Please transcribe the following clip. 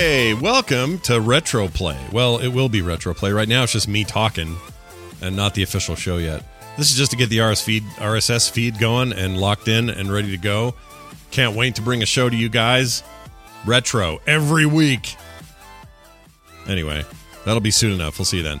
Hey, welcome to Retro Play. Well, it will be Retro Play. Right now, it's just me talking and not the official show yet. This is just to get the RS feed, RSS feed going and locked in and ready to go. Can't wait to bring a show to you guys. Retro every week. Anyway, that'll be soon enough. We'll see you then.